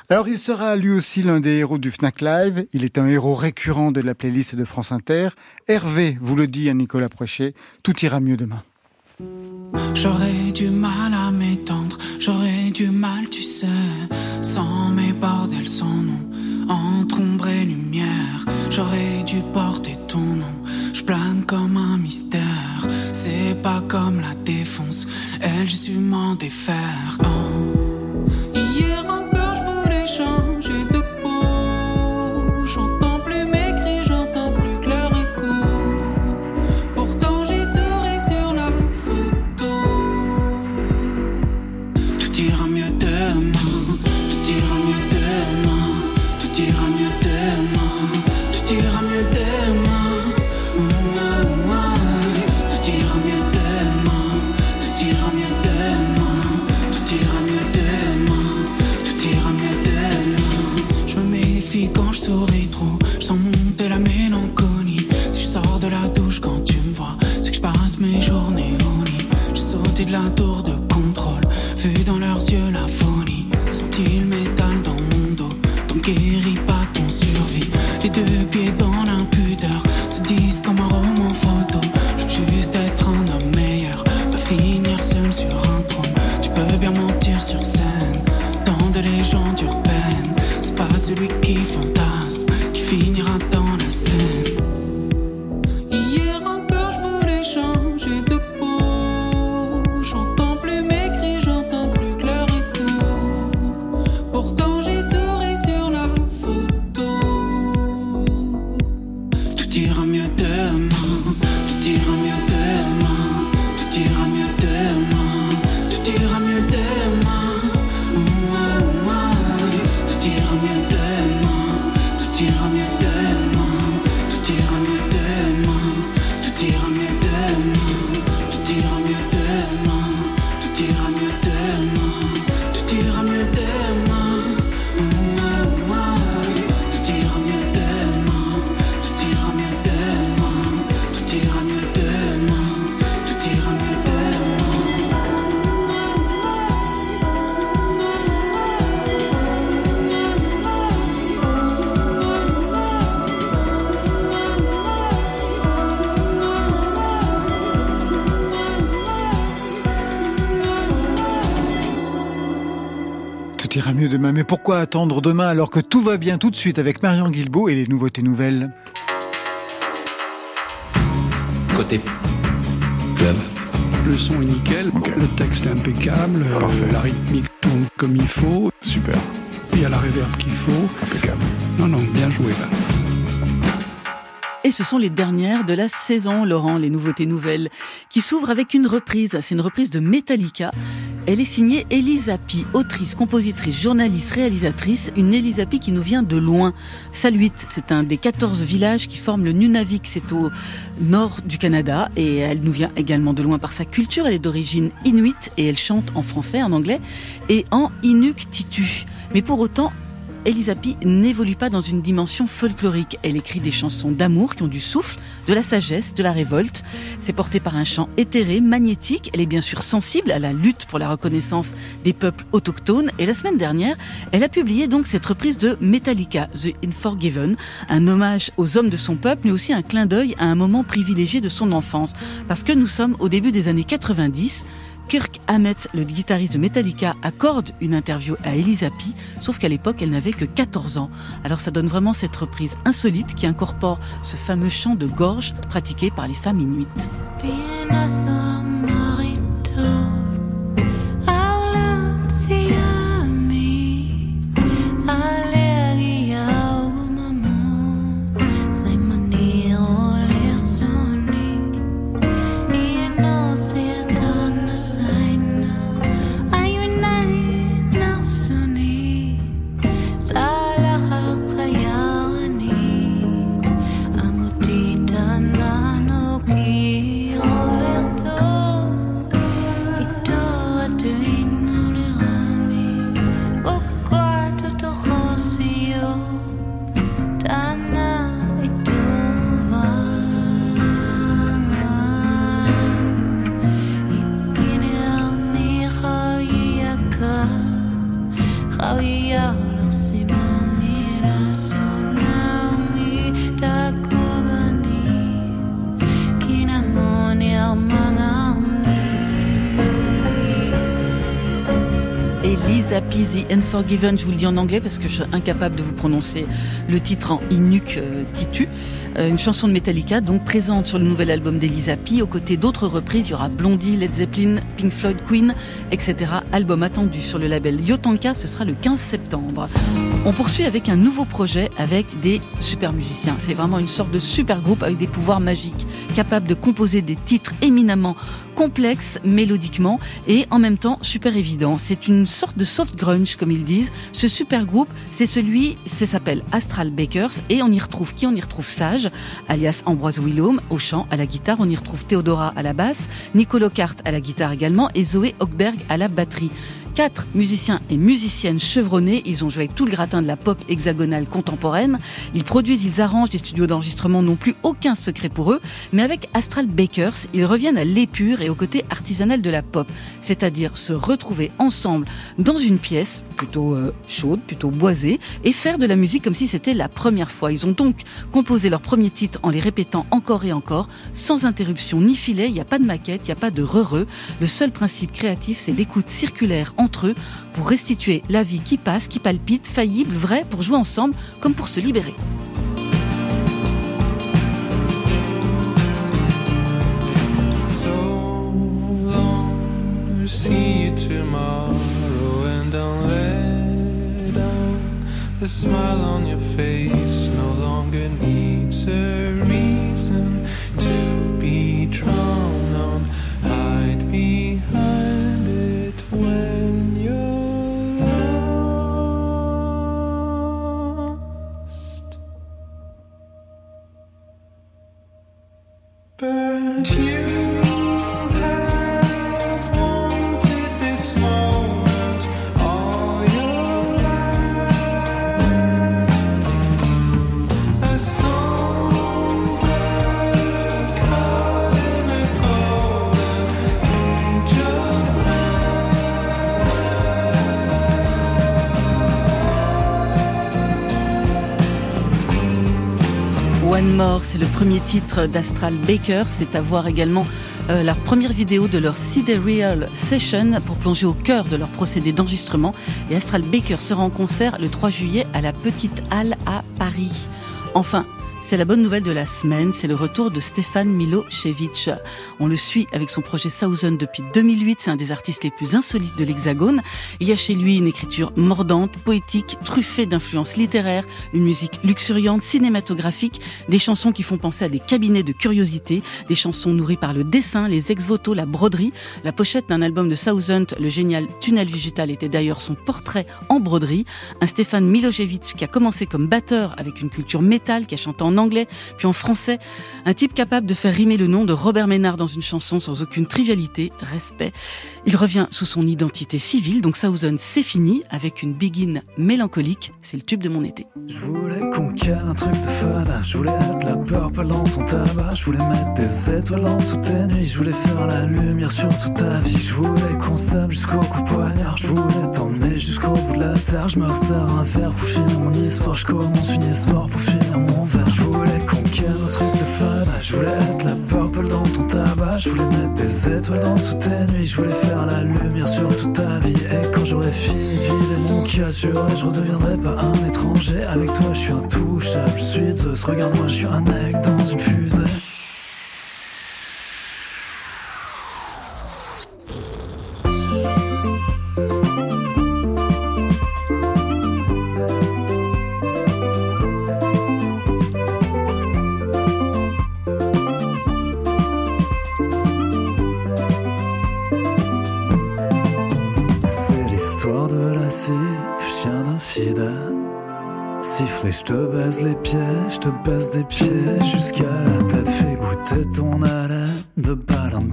Alors, il sera lui aussi l'un des héros du Fnac Live. Il est un héros récurrent de la playlist de France Inter. Hervé vous le dit à Nicolas Prochet, tout ira mieux demain. J'aurais du mal à m'étendre, j'aurais du mal, tu sais, sans mes bordels, sans nom, entre ombre et lumière. J'aurais dû porter ton nom, je demain. Mais pourquoi attendre demain alors que tout va bien tout de suite avec Marion Guilbault et les nouveautés nouvelles? Côté club. Le son est nickel, le texte est impeccable, euh, la rythmique tourne comme il faut. Super. Il y a la réverb qu'il faut. Impeccable. Non, non, bien joué là. Et ce sont les dernières de la saison, Laurent, les nouveautés nouvelles, qui s'ouvrent avec une reprise. C'est une reprise de Metallica. Elle est signée Elisa Pi, autrice, compositrice, journaliste, réalisatrice. Une Elisa Pi qui nous vient de loin. Saluit, c'est un des 14 villages qui forment le Nunavik. C'est au nord du Canada. Et elle nous vient également de loin par sa culture. Elle est d'origine inuit et elle chante en français, en anglais et en inuktitut. Mais pour autant, Elisa Pi n'évolue pas dans une dimension folklorique. Elle écrit des chansons d'amour qui ont du souffle, de la sagesse, de la révolte. C'est porté par un chant éthéré, magnétique. Elle est bien sûr sensible à la lutte pour la reconnaissance des peuples autochtones. Et la semaine dernière, elle a publié donc cette reprise de Metallica, The Unforgiven, un hommage aux hommes de son peuple, mais aussi un clin d'œil à un moment privilégié de son enfance. Parce que nous sommes au début des années 90. Kirk Hammett, le guitariste de Metallica, accorde une interview à Elisa Pi, sauf qu'à l'époque, elle n'avait que 14 ans. Alors ça donne vraiment cette reprise insolite qui incorpore ce fameux chant de gorge pratiqué par les femmes inuites. Pi, The Unforgiven, je vous le dis en anglais parce que je suis incapable de vous prononcer le titre en Inuk euh, Titu. Euh, une chanson de Metallica, donc présente sur le nouvel album d'Elisa Pi, aux côtés d'autres reprises. Il y aura Blondie, Led Zeppelin, Pink Floyd, Queen, etc. Album attendu sur le label Yotanka, ce sera le 15 septembre. On poursuit avec un nouveau projet avec des super musiciens. C'est vraiment une sorte de super groupe avec des pouvoirs magiques, capable de composer des titres éminemment complexes mélodiquement et en même temps super évidents. C'est une sorte de soft grunge comme ils disent. Ce super groupe, c'est celui, ça s'appelle Astral Bakers et on y retrouve qui? On y retrouve Sage, alias Ambroise Willaume au chant, à la guitare. On y retrouve Theodora à la basse, Nicolo Cart à la guitare également et Zoé Hochberg à la batterie. Quatre musiciens et musiciennes chevronnés, ils ont joué avec tout le gratin de la pop hexagonale contemporaine. Ils produisent, ils arrangent, des studios d'enregistrement n'ont plus aucun secret pour eux, mais avec Astral Bakers, ils reviennent à l'épure et au côté artisanal de la pop, c'est-à-dire se retrouver ensemble dans une pièce plutôt euh, chaude, plutôt boisée, et faire de la musique comme si c'était la première fois. Ils ont donc composé leur premier titre en les répétant encore et encore, sans interruption ni filet, il n'y a pas de maquette, il n'y a pas de re-re. Le seul principe créatif, c'est l'écoute circulaire entre eux pour restituer la vie qui passe, qui palpite, faillible, vraie, pour jouer ensemble comme pour se libérer. see you tomorrow and don't let down the smile on your face no longer needs a reason to be drawn titre d'Astral Bakers. C'est à voir également euh, la première vidéo de leur Sidereal Session pour plonger au cœur de leur procédé d'enregistrement. Et Astral Bakers sera en concert le 3 juillet à la Petite Halle à Paris. Enfin, c'est la bonne nouvelle de la semaine, c'est le retour de Stéphane Milosevic. On le suit avec son projet Thousand depuis 2008, c'est un des artistes les plus insolites de l'Hexagone. Il y a chez lui une écriture mordante, poétique, truffée d'influences littéraires, une musique luxuriante, cinématographique, des chansons qui font penser à des cabinets de curiosité, des chansons nourries par le dessin, les ex-voto, la broderie. La pochette d'un album de Thousand, le génial Tunnel Digital, était d'ailleurs son portrait en broderie. Un Stéphane Milosevic qui a commencé comme batteur avec une culture métal, qui a chanté en anglais, puis en français. Un type capable de faire rimer le nom de Robert Ménard dans une chanson sans aucune trivialité, respect. Il revient sous son identité civile, donc Thousand, c'est fini, avec une begin mélancolique. C'est le tube de mon été. Je voulais qu'on un truc de fada, je voulais être la purple dans ton tabac, je voulais mettre des étoiles dans toutes tes nuits, je voulais faire la lumière sur toute ta vie, je voulais qu'on s'aime jusqu'au coup poignard, je voulais t'emmener jusqu'au bout de la terre, je me resserre un verre pour finir mon histoire, je commence une histoire pour finir mon verre, je voulais qu'on un truc de fada, je voulais être la purple dans ton tabac, je voulais mettre des étoiles dans toutes tes nuits, je voulais faire la lumière sur toute ta vie, et quand j'aurais fini de vider mon cassure, je redeviendrai pas un étranger, avec toi je suis intouchable, je suis Zeus, regarde-moi, je suis un mec dans une fusée.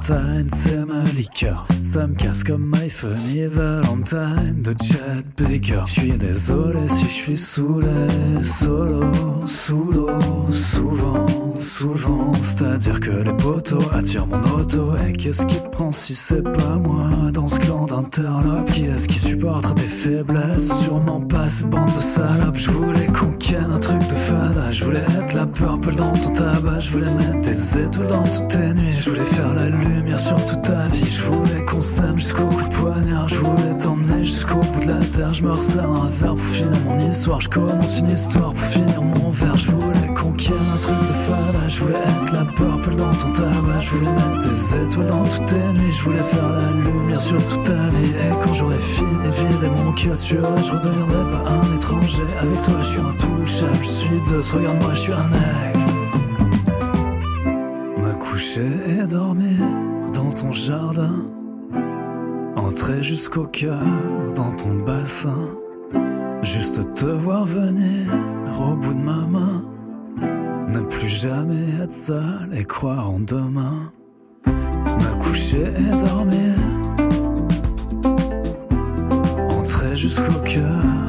Valentine, c'est ma liqueur. Ça me casse comme My Funny Valentine de Chad Baker. Je suis désolé si je suis saoulé, solo, sous l'eau, souvent, sous le vent. C'est-à-dire que les poteaux attirent mon auto. Et qu'est-ce qui prend si c'est pas moi dans ce clan d'interlopes Qui est-ce qui supporte tes faiblesses? Sûrement pas cette bande de salopes. Je voulais qu'on ken un truc de fada. Je voulais être la purple dans ton tabac. Je voulais mettre des étoiles dans toutes tes nuits. Je voulais faire la lumière sur toute ta vie. Je voulais qu'on jusqu'au coup de poignard. Je voulais t'emmener jusqu'au bout de la terre. Je me resserre un verre pour finir mon histoire. Je commence une histoire pour finir mon verre. Je voulais ken un truc de fada. Je voulais être la purple dans ton tabac. Je voulais mettre des étoiles dans toutes tes nuits. Je voulais faire la lumière sur toute ta vie. Et quand j'aurais fini de vider mon cœur sur je redeviendrai pas un étranger. Avec toi, je suis intouchable. Je suis Zeus. Regarde-moi, je suis un aigle. Me coucher et dormir dans ton jardin. Entrer jusqu'au cœur dans ton bassin. Juste te voir venir au bout de ma main. Ne plus jamais être seul et croire en demain. Me coucher et dormir pénétrer jusqu'au cœur.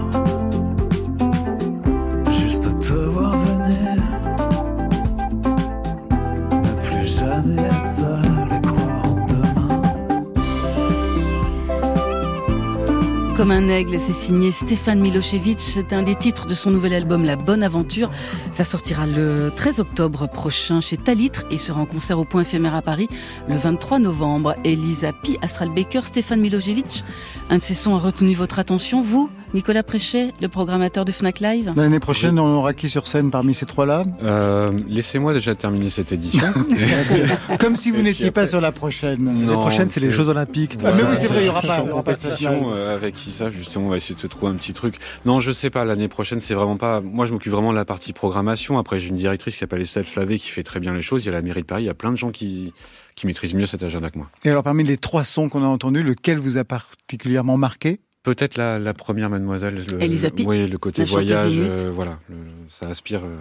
Un aigle, c'est signé Stéphane Milosevic. C'est un des titres de son nouvel album La Bonne Aventure. Ça sortira le 13 octobre prochain chez Talitre et sera en concert au Point éphémère à Paris le 23 novembre. Elisa Pi, Astral Baker, Stéphane Milosevic. Un de ces sons a retenu votre attention. Vous, Nicolas Préchet, le programmateur de Fnac Live L'année prochaine, on aura qui sur scène parmi ces trois-là? Euh, Laissez-moi déjà terminer cette édition. Comme si vous n'étiez pas sur la prochaine. Non, La prochaine, c'est les Jeux Olympiques. Ah, mais oui, c'est vrai, il y aura pas- compétition euh, avec Issa, justement, on va essayer de te trouver un petit truc. Non, je sais pas, l'année prochaine, c'est vraiment pas. Moi, je m'occupe vraiment de la partie programmation. Après, j'ai une directrice qui s'appelle Estelle Flavé qui fait très bien les choses. Il y a la mairie de Paris, il y a plein de gens qui, qui maîtrisent mieux cet agenda que moi. Et alors, parmi les trois sons qu'on a entendus, lequel vous a particulièrement marqué? Peut-être la, la première mademoiselle. Le, Oui, le côté voyage, euh, voilà, le- ça aspire. euh,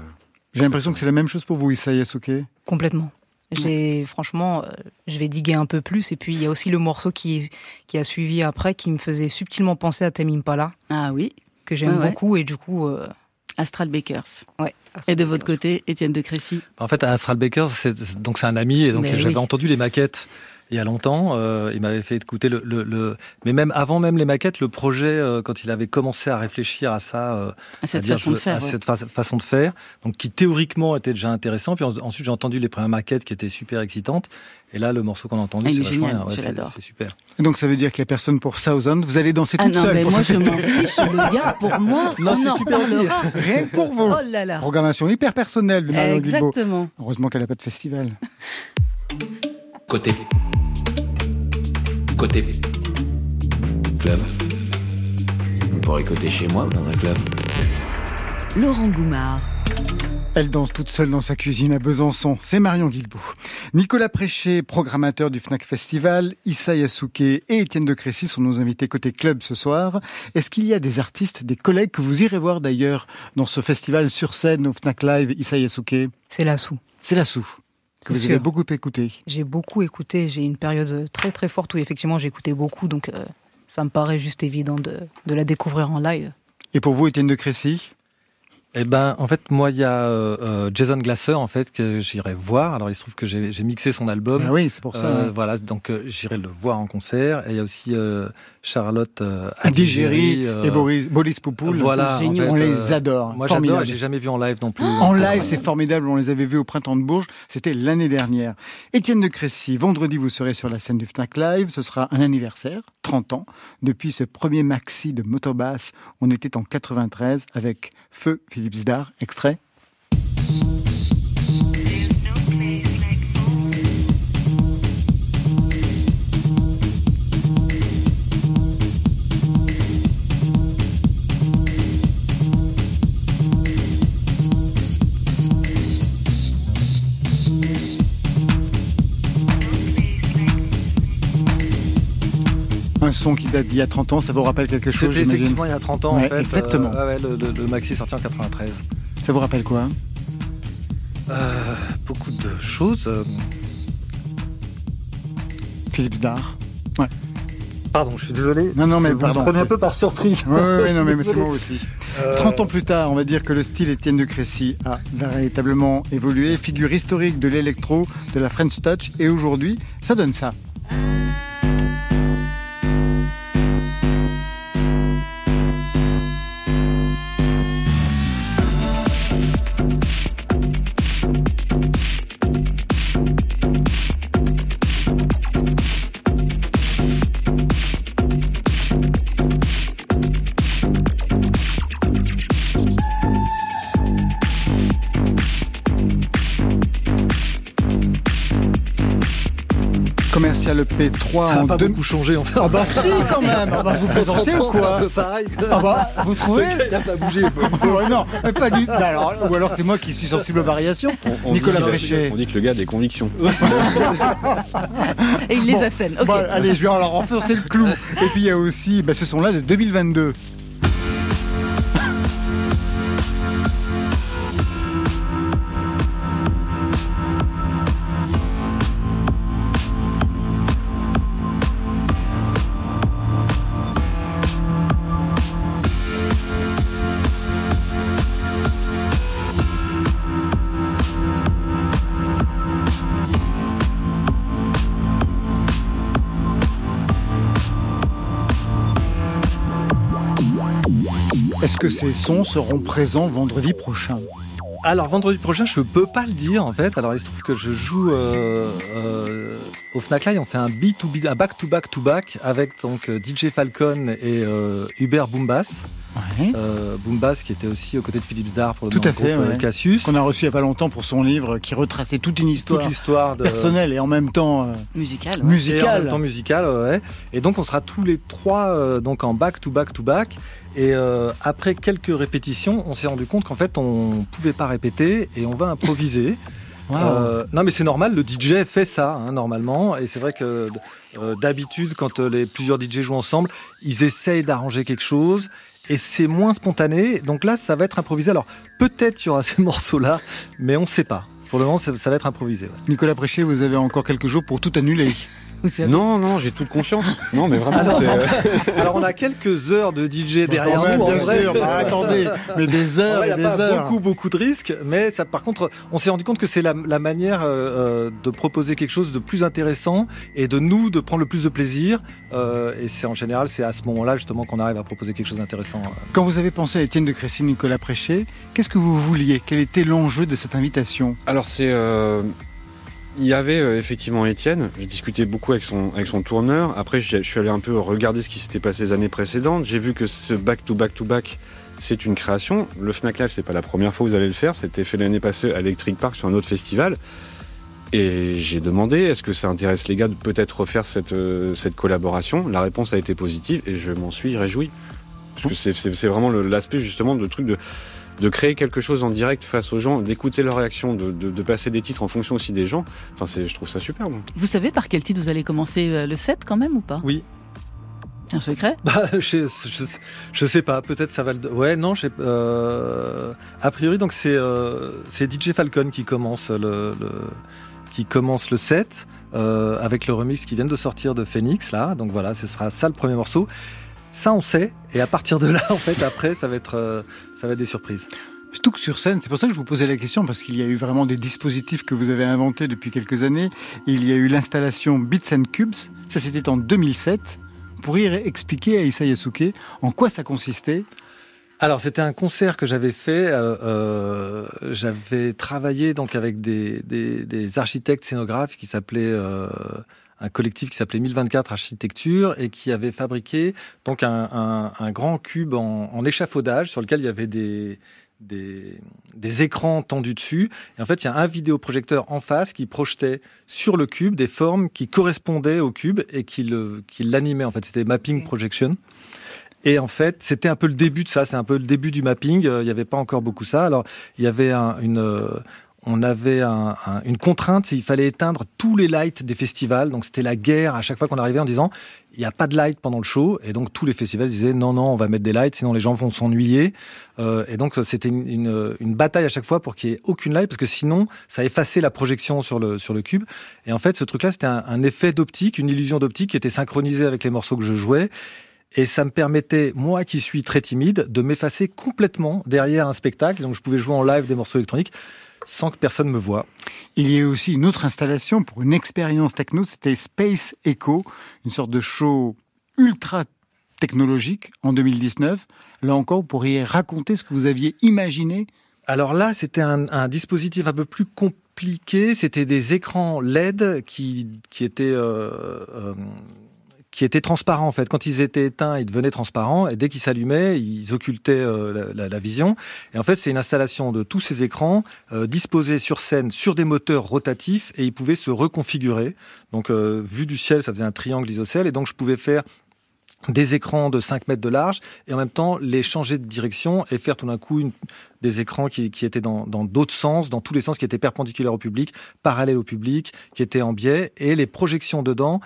J'ai l'impression que c'est la même chose pour vous, Issa Yasuke. Complètement. J'ai franchement, euh, je vais diguer un peu plus et puis il y a aussi le morceau qui qui a suivi après qui me faisait subtilement penser à Tame Impala Ah oui, que j'aime Ouais, ouais. beaucoup et du coup euh, Astral Bakers. ouais. Et de votre côté, Étienne de Crécy? En fait, Astral Bakers, c'est donc c'est un ami et donc Mais j'avais oui. entendu les maquettes il y a longtemps. euh, il m'avait fait écouter le, le, le- mais même avant même les maquettes, le projet euh, quand il avait commencé à réfléchir à ça, euh, à cette façon de faire. à ouais. cette fa- façon de faire, donc qui théoriquement était déjà intéressant. Puis en- ensuite j'ai entendu les premières maquettes qui étaient super excitantes. Et là, le morceau qu'on a entendu, Ah, c'est est vachement. Ouais, je c'est- l'adore. C'est super. Et donc, ça veut dire qu'il n'y a personne pour Thousand. Vous allez danser Ah toute non, seule. mais pour moi cette- je m'en fiche, le gars, pour moi, Non, on c'est en super. Rien que pour vous. Oh là là. Programmation hyper personnelle de Marion. Exactement. Heureusement qu'elle n'a pas de festival. Côté. Côté. Club. Vous pourrez côté chez moi ou dans un club. Laurent Goumard Elle danse toute seule dans sa cuisine à Besançon. C'est Marion Guilbault. Nicolas Préchet, programmateur du FNAC Festival, Issa Yasuke et Étienne de Crécy sont nos invités côté club ce soir. Est-ce qu'il y a des artistes, des collègues que vous irez voir d'ailleurs dans ce festival sur scène au FNAC Live, Issa Yasuke C'est la sou. C'est la sou. Que vous sûr. avez beaucoup écouté. J'ai beaucoup écouté. J'ai une période très très forte où effectivement j'écoutais beaucoup, donc euh, ça me paraît juste évident de, de la découvrir en live. Et pour vous, Étienne de Crécy? Eh ben, en fait, moi, il y a euh, euh, Jason Glasser, en fait, que j'irai voir. Alors, il se trouve que j'ai mixé son album. Ah oui, c'est pour ça. Euh. Voilà, donc euh, j'irai le voir en concert. Et il y a aussi euh, Charlotte euh, Adigéry euh, et Boris, Boris Poupoul. Voilà, on les euh, adore. Moi, j'adore. J'ai jamais vu en live non plus. En live, c'est formidable. On les avait vus au printemps de Bourges. C'était l'année dernière. Étienne de Crécy, vendredi, vous serez sur la scène du Fnac Live. Ce sera un anniversaire, 30 ans. Depuis ce premier maxi de motobass, on était en 93 avec Feu Philippe Zdar. Extrait. Son qui date d'il y a 30 ans. Ça vous rappelle quelque chose, C'était effectivement il y a 30 ans, Ouais, en fait. exactement. Euh, ouais, le, le- le maxi est sorti en 93. Ça vous rappelle quoi? Euh, beaucoup de choses. euh, Philippe Zdar. Pardon, je suis désolé. Non, non, mais vous pardon. me prenez un peu par surprise. Oui, non, mais c'est moi aussi. Euh, 30 ans plus tard, on va dire que le style Étienne de Crécy a véritablement évolué. Figure historique de l'électro, de la French Touch, et aujourd'hui, ça donne ça. Commercial P3 Ça pas deux... beaucoup changé en fait. Ah bah si quand même Ah bah vous plaisantez ou un quoi peu pareil. Ah bah vous trouvez Il n'a pas bougé. Ouais, non, pas du tout. Alors, ou alors c'est moi qui suis sensible aux variations. on Nicolas Préchet. On dit que le gars a des convictions. Et il les Bon. assène. Ok. Bon, allez, je vais alors renforcer le clou. Et puis il y a aussi bah, ce son-là de 2022. Est-ce que ces sons seront présents vendredi prochain Alors vendredi prochain, je peux pas le dire en fait. Alors il se trouve que je joue euh, euh, au Fnac Live. On fait un beat to beat, un back to back to back avec donc euh, DJ Falcon et euh, Hubert Boombas. Euh, Boombas qui était aussi aux côtés de Philippe Zdar pour le Tout à fait. ouais. Cassius. Qu'on a reçu il n'y a pas longtemps pour son livre qui retraçait toute une histoire, Toute l'histoire de- personnelle et en même temps. Et en musicale. même temps musical, ouais. Et donc on sera tous les trois euh, donc en back to back to back. Et euh, après quelques répétitions, on s'est rendu compte qu'en fait on pouvait pas répéter et on va improviser. Wow. Euh, non mais c'est normal, le DJ fait ça hein, normalement. Et c'est vrai que euh, d'habitude quand euh, les plusieurs DJ jouent ensemble, ils essayent d'arranger quelque chose. Et c'est moins spontané, donc là ça va être improvisé. Alors peut-être il y aura ces morceaux-là, mais on sait pas. Pour le moment, ça, ça va être improvisé. ouais. Nicolas Préchet, vous avez encore quelques jours pour tout annuler. Non, non, j'ai toute confiance. Non, mais vraiment, Alors, c'est. euh, Alors on a quelques heures de DJ derrière nous. en bien vrai. sûr, bah, attendez, mais des heures En vrai, et Il des n'y a pas heures. beaucoup, beaucoup de risques, mais ça, par contre, on s'est rendu compte que c'est la, la manière euh, euh, de proposer quelque chose de plus intéressant et de nous de prendre le plus de plaisir. Euh, et c'est en général, c'est à ce moment-là justement qu'on arrive à proposer quelque chose d'intéressant. Quand vous avez pensé à Étienne de Crécy, Nicolas Préchet, qu'est-ce que vous vouliez? Quel était l'enjeu de cette invitation? Alors c'est, euh, il y avait euh, effectivement Étienne. J'ai discuté beaucoup avec son avec son tourneur. Après, je suis allé un peu regarder ce qui s'était passé les années précédentes. J'ai vu que ce back to back to back, c'est une création. Le Fnac Live, c'est pas la première fois que vous allez le faire. C'était fait l'année passée à Electric Park sur un autre festival. Et j'ai demandé, est-ce que ça intéresse les gars de peut-être refaire cette, euh, cette collaboration? La réponse a été positive et je m'en suis réjoui. Parce que c'est- vraiment l'aspect justement de truc de, de créer quelque chose en direct face aux gens, d'écouter leurs réactions, de, de, de passer des titres en fonction aussi des gens. Enfin, c'est, je trouve ça super. moi. Vous savez par quel titre vous allez commencer euh, le set quand même ou pas? Oui. Un secret? Bah, je, je, je sais pas, peut-être ça va le. Ouais, non, je sais- euh, a priori, donc c'est euh, c'est DJ Falcon qui commence le, le- qui commence le set euh, avec le remix qui vient de sortir de Phoenix là. Donc voilà, ce sera ça le premier morceau. Ça on sait, et à partir de là, en fait, après, ça va être euh, ça va être des surprises. Surtout que sur scène, c'est pour ça que je vous posais la question, parce qu'il y a eu vraiment des dispositifs que vous avez inventés depuis quelques années. Il y a eu l'installation Bits and Cubes, ça c'était en 2007. Vous pourriez expliquer à Issa Yasuke en quoi ça consistait Alors c'était un concert que j'avais fait. euh, euh, j'avais travaillé donc avec des, des, des architectes scénographes qui s'appelaient euh, un collectif qui s'appelait 1024 Architecture et qui avait fabriqué donc un, un, un grand cube en, en échafaudage sur lequel il y avait des des, des écrans tendus dessus. Et en fait, il y a un vidéoprojecteur en face qui projetait sur le cube des formes qui correspondaient au cube et qui le qui l'animait. En fait, c'était mapping projection. Et en fait, c'était un peu le début de ça. C'est un peu le début du mapping. Euh, Il n'y avait pas encore beaucoup ça. Alors, il y avait un- une euh, on avait un- un- une contrainte, il fallait éteindre tous les lights des festivals. Donc c'était la guerre à chaque fois qu'on arrivait en disant il n'y a pas de light pendant le show. Et donc tous les festivals disaient non, non, on va mettre des lights, sinon les gens vont s'ennuyer. Euh, et donc c'était une, une, une bataille à chaque fois pour qu'il n'y ait aucune light, parce que sinon ça effaçait la projection sur le, sur le cube. Et en fait, ce truc-là, c'était un, un effet d'optique, une illusion d'optique qui était synchronisée avec les morceaux que je jouais. Et ça me permettait, moi qui suis très timide, de m'effacer complètement derrière un spectacle. Donc je pouvais jouer en live des morceaux électroniques sans que personne me voie. Il y a eu aussi une autre installation pour une expérience techno, c'était Space Echo, une sorte de show ultra technologique en 2019. Là encore, vous pourriez raconter ce que vous aviez imaginé Alors là, c'était un, un dispositif un peu plus compliqué. C'était des écrans LED qui, qui étaient euh, euh, qui étaient transparents en fait. Quand ils étaient éteints, ils devenaient transparents et dès qu'ils s'allumaient, ils occultaient euh, la, vision. Et en fait, c'est une installation de tous ces écrans euh, disposés sur scène sur des moteurs rotatifs et ils pouvaient se reconfigurer. Donc, euh, vu du ciel, ça faisait un triangle isocèle et donc je pouvais faire des écrans de 5 mètres de large et en même temps les changer de direction et faire tout d'un coup des écrans qui, étaient dans d'autres sens, dans tous les sens, qui étaient perpendiculaires au public, parallèles au public, qui étaient en biais et les projections dedans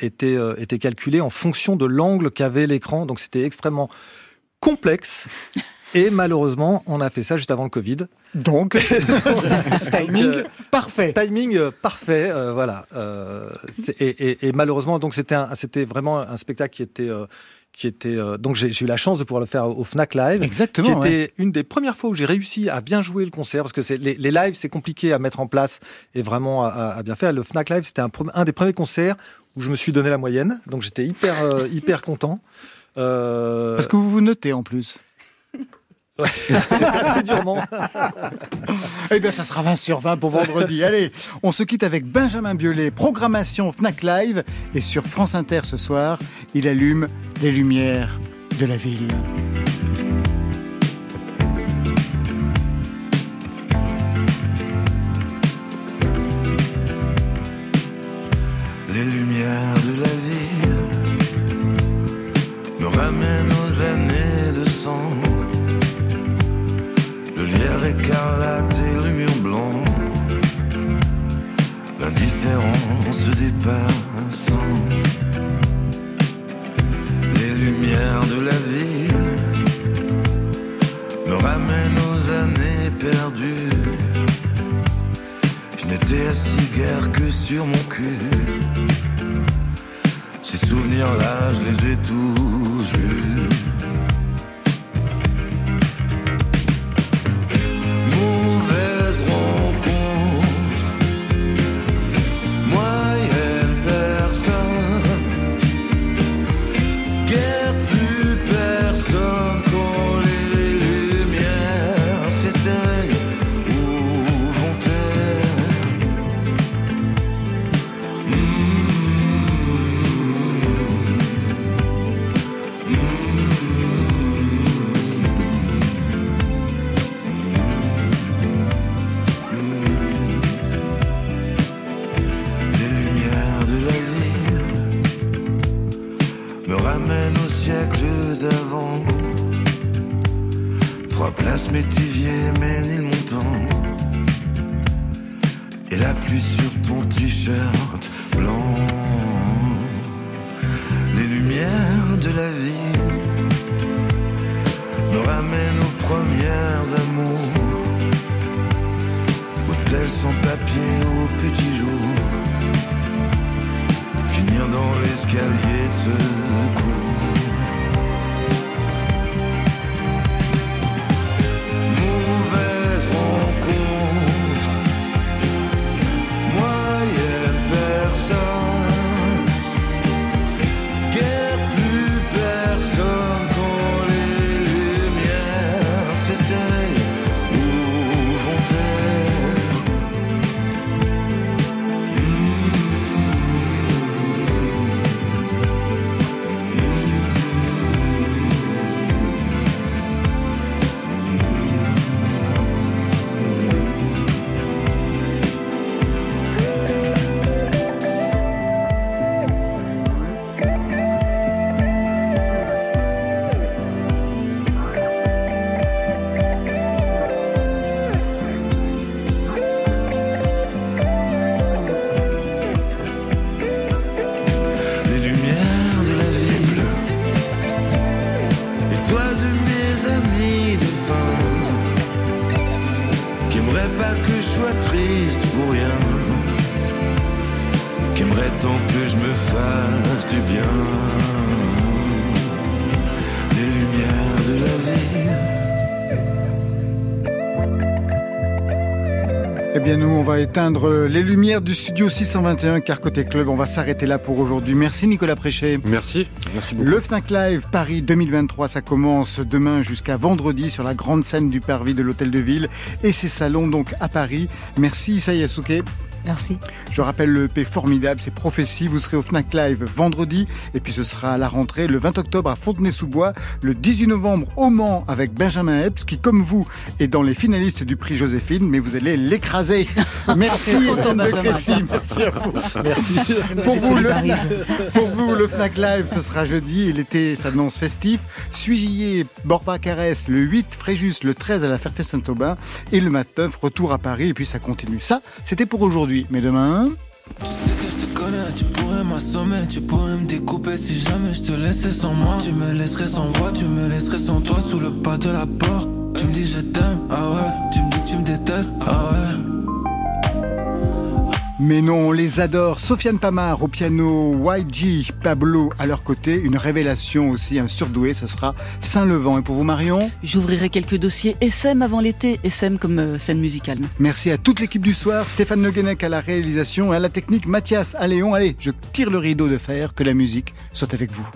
étaient, euh, étaient calculées en fonction de l'angle qu'avait l'écran. Donc c'était extrêmement complexe. Et malheureusement, on a fait ça juste avant le Covid. Donc, timing euh, parfait. Timing euh, parfait, euh, voilà. Euh, et, et- et malheureusement, donc c'était c'était vraiment un spectacle qui était euh, qui était euh, donc j'ai eu la chance de pouvoir le faire au Fnac Live, Exactement, qui était une des premières fois où j'ai réussi à bien jouer le concert parce que c'est les, les lives c'est compliqué à mettre en place et vraiment à, à- bien faire. Le Fnac Live c'était un, un des premiers concerts où je me suis donné la moyenne, donc j'étais hyper euh, hyper content. Euh, Parce que vous vous notez en plus. C'est assez durement. Eh bien, ça sera 20 sur 20 pour vendredi. Allez, on se quitte avec Benjamin Biolay, programmation Fnac Live. Et sur France Inter ce soir, il allume les lumières de la ville. Les lumières de la ville me ramènent écarlate et le mur blanc. L'indifférence des passants. Les lumières de la ville me ramènent aux années perdues. Je n'étais assis guère que sur mon cul. Ces souvenirs-là, je les ai tous vus. Étoiles de mes amis défunts, qui aimeraient pas que je sois triste pour rien, qui aimeraient tant que je me fasse du bien. Les lumières de la vie. Eh bien, nous, on va éteindre les lumières du studio 621, car côté club, on va s'arrêter là pour aujourd'hui. Merci Nicolas Préchet. Merci, merci beaucoup. Le Fnac Live Paris 2023, ça commence demain jusqu'à vendredi sur la grande scène du Parvis de l'Hôtel de Ville et ses salons donc à Paris. Merci Issa Yasuke. Merci. Je rappelle le EP formidable, c'est Prophétie. Vous serez au Fnac Live vendredi et puis ce sera à la rentrée le 20 octobre à Fontenay-sous-Bois, le 18 novembre au Mans avec Benjamin Epps qui, comme vous, est dans les finalistes du prix Joséphine, mais vous allez l'écraser. Merci Crécy, merci à vous. Merci. Pour vous, le, pour vous, le Fnac Live, ce sera jeudi et l'été s'annonce festif. Suigier, Borba Carès, le 8, Fréjus, le 13 à la Ferté-Saint-Aubin et le 29, retour à Paris et puis ça continue. Ça, c'était pour aujourd'hui. Mais demain... Tu sais que je te connais, tu pourrais m'assommer, tu pourrais me découper si jamais je te laissais sans moi. Tu me laisserais sans voix, tu me laisserais sans toi sous le pas de la porte. Tu me dis je t'aime, ah ouais, tu me dis tu me détestes, ah ouais. Mais non, on les adore. Sofiane Pamar au piano, YG, Pablo à leur côté. Une révélation aussi, un surdoué, ce sera Saint-Levant. Et pour vous, Marion J'ouvrirai quelques dossiers SM avant l'été, SM comme euh, scène musicale. Merci à toute l'équipe du soir. Stéphane Le Guenec à la réalisation et à la technique. Mathias Alléon. Allez, je tire le rideau de fer. Que la musique soit avec vous.